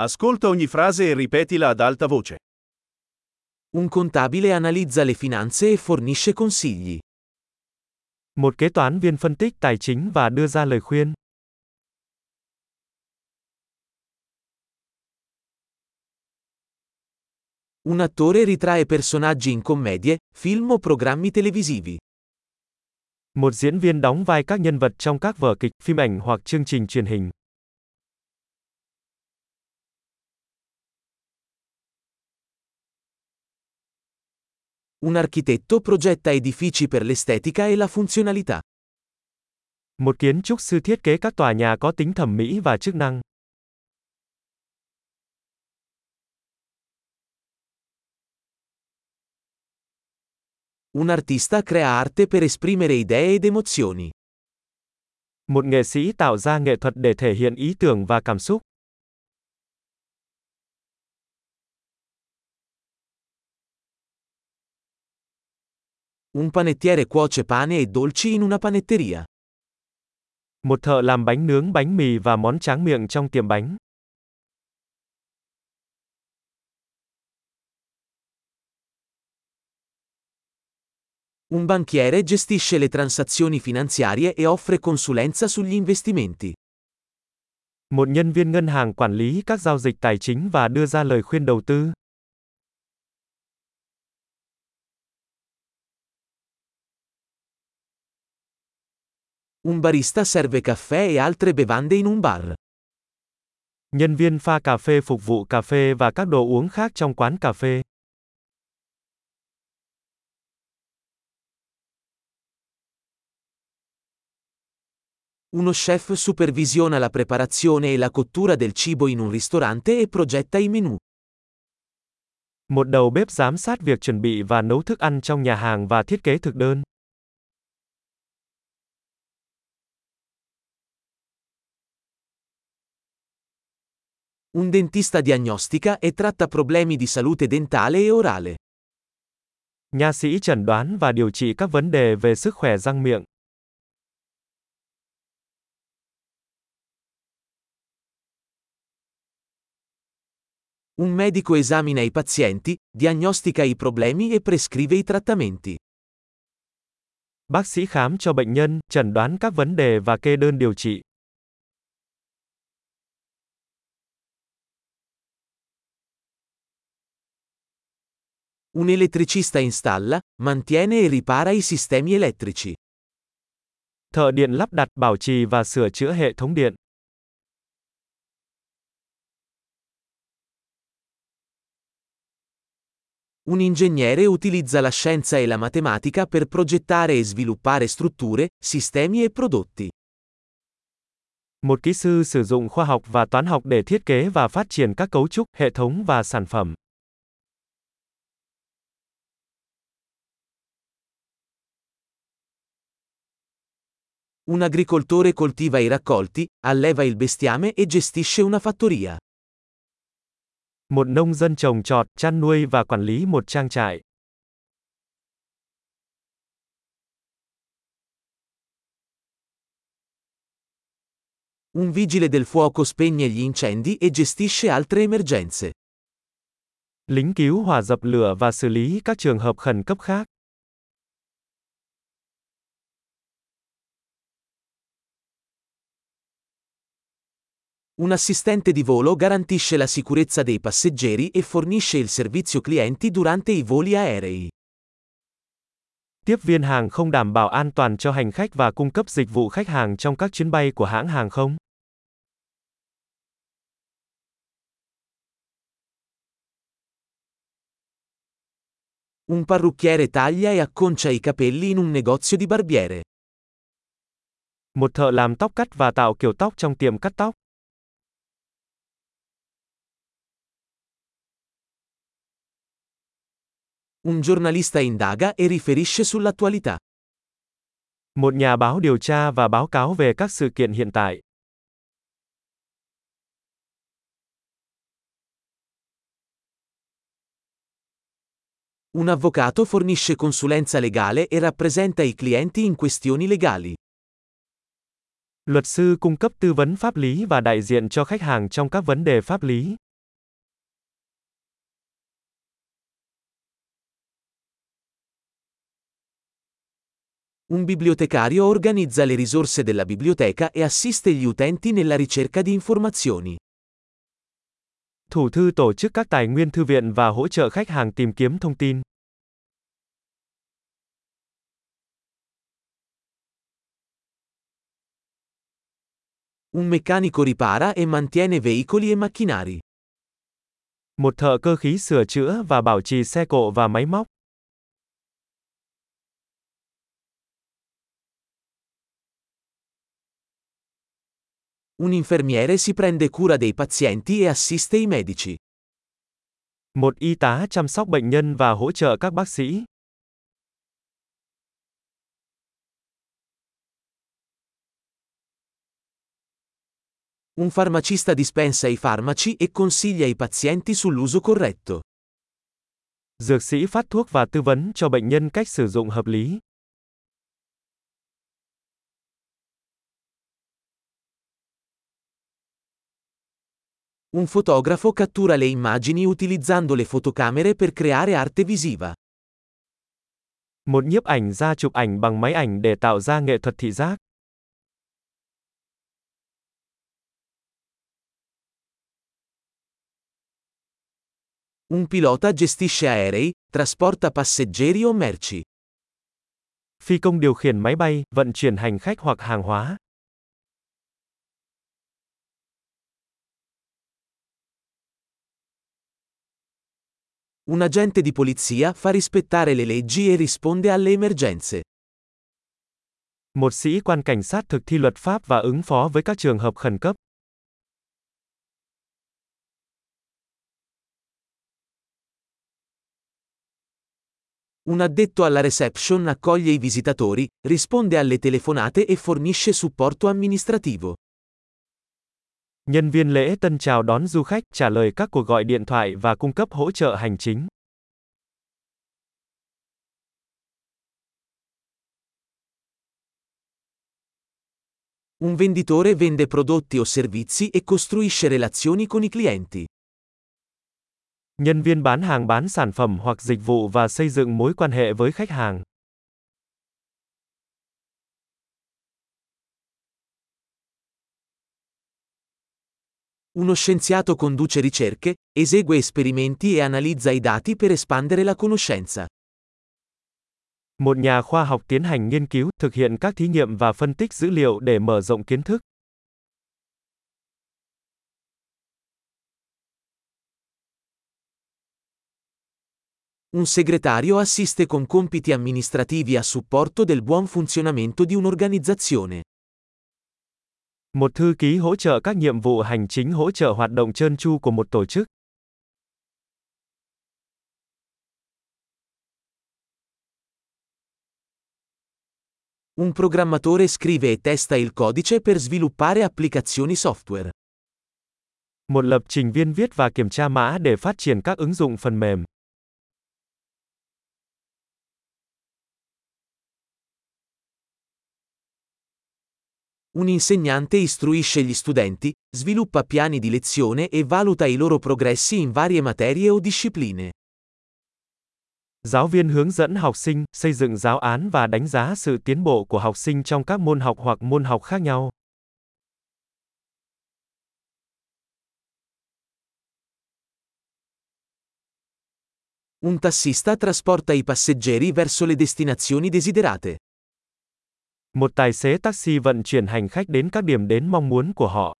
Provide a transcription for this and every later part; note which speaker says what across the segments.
Speaker 1: Ascolta ogni frase e ripetila ad alta voce.
Speaker 2: Un contabile analizza le finanze e fornisce consigli.
Speaker 3: Một kế toán viên phân tích tài chính và đưa ra lời khuyên.
Speaker 2: Un attore ritrae personaggi in commedie, film o programmi televisivi.
Speaker 3: Một diễn viên đóng vai các nhân vật trong các vở kịch, phim ảnh hoặc chương trình truyền hình.
Speaker 2: Un architetto progetta edifici per l'estetica e la funzionalità.
Speaker 3: Một kiến trúc sư thiết kế các tòa nhà có tính thẩm mỹ và chức năng.
Speaker 2: Un artista crea arte per esprimere idee ed emozioni.
Speaker 3: Một nghệ sĩ tạo ra nghệ thuật để thể hiện ý tưởng và cảm xúc.
Speaker 2: Un panettiere cuoce pane e dolci in una panetteria.
Speaker 3: Một thợ làm bánh nướng bánh mì và món tráng miệng trong tiệm bánh.
Speaker 2: Un banchiere gestisce le transazioni finanziarie e offre consulenza sugli investimenti.
Speaker 3: Một nhân viên ngân hàng quản lý các giao dịch tài chính và đưa ra lời khuyên đầu tư.
Speaker 2: Un barista serve caffè e altre bevande in un bar.
Speaker 3: Nhân viên pha cà phê phục vụ cà phê và các đồ uống khác trong quán cà phê.
Speaker 2: Uno chef supervisiona la preparazione e la cottura del cibo in un ristorante e progetta i menù.
Speaker 3: Một đầu bếp giám sát việc chuẩn bị và nấu thức ăn trong nhà hàng và thiết kế thực đơn.
Speaker 2: Un dentista diagnostica e tratta problemi di salute dentale e orale.
Speaker 3: Nha sĩ chẩn đoán và điều trị các vấn đề về sức khỏe răng miệng.
Speaker 2: Un medico esamina i pazienti, diagnostica i problemi e prescrive i trattamenti.
Speaker 3: Bác sĩ khám cho bệnh nhân, chẩn đoán các vấn đề và kê đơn điều trị.
Speaker 2: Un elettricista installa, mantiene e ripara i sistemi elettrici.
Speaker 3: Thợ điện lắp đặt, bảo trì và sửa chữa hệ thống điện.
Speaker 2: Un ingegnere utilizza la scienza e la matematica per progettare e sviluppare strutture, sistemi e prodotti.
Speaker 3: Một kỹ sư sử dụng khoa học và toán học để thiết kế và phát triển các cấu trúc, hệ thống và sản phẩm.
Speaker 2: Un agricoltore coltiva i raccolti, alleva il bestiame e gestisce una fattoria.
Speaker 3: Một nông dân trồng trọt, chăn nuôi và quản lý một trang trại.
Speaker 2: Un vigile del fuoco spegne gli incendi e gestisce altre emergenze.
Speaker 3: Lính cứu hỏa dập lửa và xử lý các trường hợp khẩn cấp khác.
Speaker 2: Un assistente di volo garantisce la sicurezza dei passeggeri e fornisce il servizio clienti durante i voli aerei.
Speaker 3: Tiếp viên hàng không đảm bảo an toàn cho hành khách và cung cấp dịch vụ khách hàng trong các chuyến bay của hãng hàng không.
Speaker 2: Un parrucchiere taglia e acconcia i capelli in un negozio di barbiere.
Speaker 3: Một thợ làm tóc cắt và tạo kiểu tóc trong tiệm cắt tóc.
Speaker 2: Un giornalista indaga e riferisce sull'attualità.
Speaker 3: Một nhà báo điều tra và báo cáo về các sự kiện hiện tại.
Speaker 2: Un avvocato fornisce consulenza legale e rappresenta i clienti in questioni legali.
Speaker 3: Luật sư cung cấp tư vấn pháp lý và đại diện cho khách hàng trong các vấn đề pháp lý.
Speaker 2: Un bibliotecario organizza le risorse della biblioteca e assiste gli utenti nella ricerca di informazioni.
Speaker 3: Thủ thư tổ chức các tài nguyên thư viện và hỗ trợ khách hàng tìm kiếm thông tin.
Speaker 2: Un meccanico ripara e mantiene veicoli e macchinari.
Speaker 3: Một thợ cơ khí sửa chữa và bảo trì xe cộ và máy móc.
Speaker 2: Un infermiere si prende cura dei pazienti e assiste i medici.
Speaker 3: Một y tá chăm sóc bệnh nhân và hỗ trợ các bác sĩ.
Speaker 2: Un farmacista dispensa i farmaci e consiglia i pazienti sull'uso corretto.
Speaker 3: Dược sĩ phát thuốc và tư vấn cho bệnh nhân cách sử dụng hợp lý.
Speaker 2: Un fotografo cattura le immagini utilizzando le fotocamere per creare arte visiva.
Speaker 3: Một nhiếp ảnh gia chụp ảnh bằng máy ảnh để tạo ra nghệ thuật thị giác.
Speaker 2: Un pilota gestisce aerei, trasporta passeggeri o merci.
Speaker 3: Phi công điều khiển máy bay, vận chuyển hành khách hoặc hàng hóa.
Speaker 2: Un agente di polizia fa rispettare le leggi e risponde alle emergenze.
Speaker 3: Một sĩ quan cảnh sát thực thi luật pháp và ứng phó với các trường hợp khẩn cấp.
Speaker 2: Un addetto alla reception accoglie i visitatori, risponde alle telefonate e fornisce supporto amministrativo.
Speaker 3: Nhân viên lễ tân chào đón du khách, trả lời các cuộc gọi điện thoại và cung cấp hỗ trợ hành chính.
Speaker 2: Un venditore vende prodotti o servizi e costruisce relazioni con i clienti.
Speaker 3: Nhân viên bán hàng bán sản phẩm hoặc dịch vụ và xây dựng mối quan hệ với khách hàng.
Speaker 2: Uno scienziato conduce ricerche, esegue esperimenti e analizza i dati per espandere la conoscenza.
Speaker 3: Một nhà khoa học tiến hành nghiên cứu, thực hiện các thí nghiệm và phân tích dữ liệu để mở rộng kiến thức.
Speaker 2: Un segretario assiste con compiti amministrativi a supporto del buon funzionamento di un'organizzazione.
Speaker 3: Một thư ký hỗ trợ các nhiệm vụ hành chính hỗ trợ hoạt động trơn tru của một tổ chức.
Speaker 2: Un programmatore scrive e testa il codice per sviluppare applicazioni software.
Speaker 3: Một lập trình viên viết và kiểm tra mã để phát triển các ứng dụng phần mềm.
Speaker 2: Un insegnante istruisce gli studenti, sviluppa piani di lezione e valuta i loro progressi in varie materie o discipline.
Speaker 3: Giáo viên hướng dẫn học sinh, xây dựng giáo án và đánh giá sự tiến bộ của học sinh trong các môn học hoặc môn học khác nhau.
Speaker 2: Un tassista trasporta i passeggeri verso le destinazioni desiderate.
Speaker 3: Một tài xế taxi vận chuyển hành khách đến các điểm đến mong muốn của họ.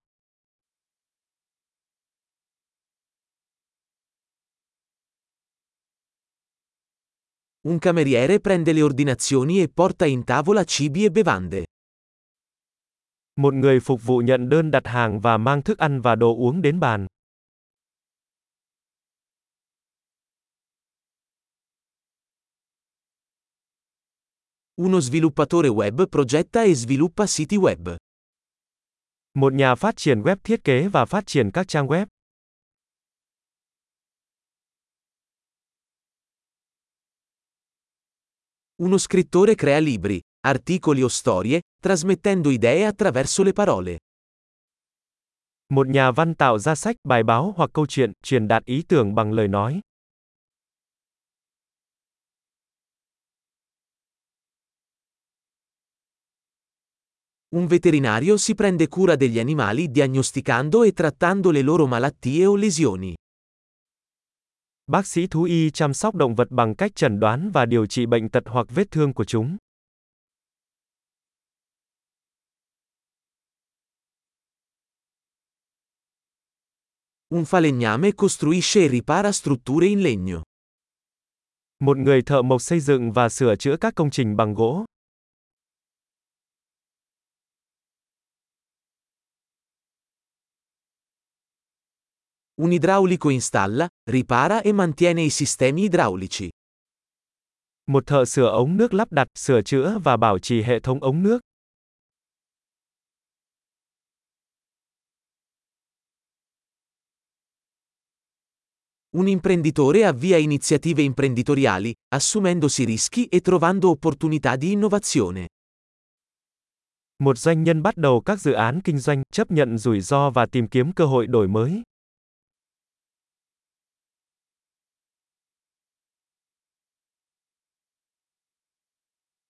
Speaker 2: Un cameriere prende le ordinazioni e porta in tavola cibi e bevande.
Speaker 3: Một người phục vụ nhận đơn đặt hàng và mang thức ăn và đồ uống đến bàn.
Speaker 2: Uno sviluppatore web progetta e sviluppa siti web.
Speaker 3: Một nhà phát triển web thiết kế và phát triển các trang web.
Speaker 2: Uno scrittore crea libri, articoli o storie, trasmettendo idee attraverso le parole.
Speaker 3: Một nhà văn tạo ra sách, bài báo hoặc câu chuyện, truyền đạt ý tưởng bằng lời nói.
Speaker 2: Un veterinario si prende cura degli animali diagnosticando e trattando le loro malattie o lesioni.
Speaker 3: Bác sĩ thú y chăm sóc động vật bằng cách chẩn đoán và điều trị bệnh tật hoặc vết thương của chúng.
Speaker 2: Un falegname costruisce e ripara strutture in legno.
Speaker 3: Một người thợ mộc xây dựng và sửa chữa các công trình bằng gỗ.
Speaker 2: Un idraulico installa, ripara e mantiene i sistemi idraulici.
Speaker 3: Một thợ sửa ống nước lắp đặt, sửa chữa và bảo trì hệ thống ống nước.
Speaker 2: Un imprenditore avvia iniziative imprenditoriali, assumendosi rischi e trovando opportunità di innovazione.
Speaker 3: Một doanh nhân bắt đầu các dự án kinh doanh, chấp nhận rủi ro và tìm kiếm cơ hội đổi mới.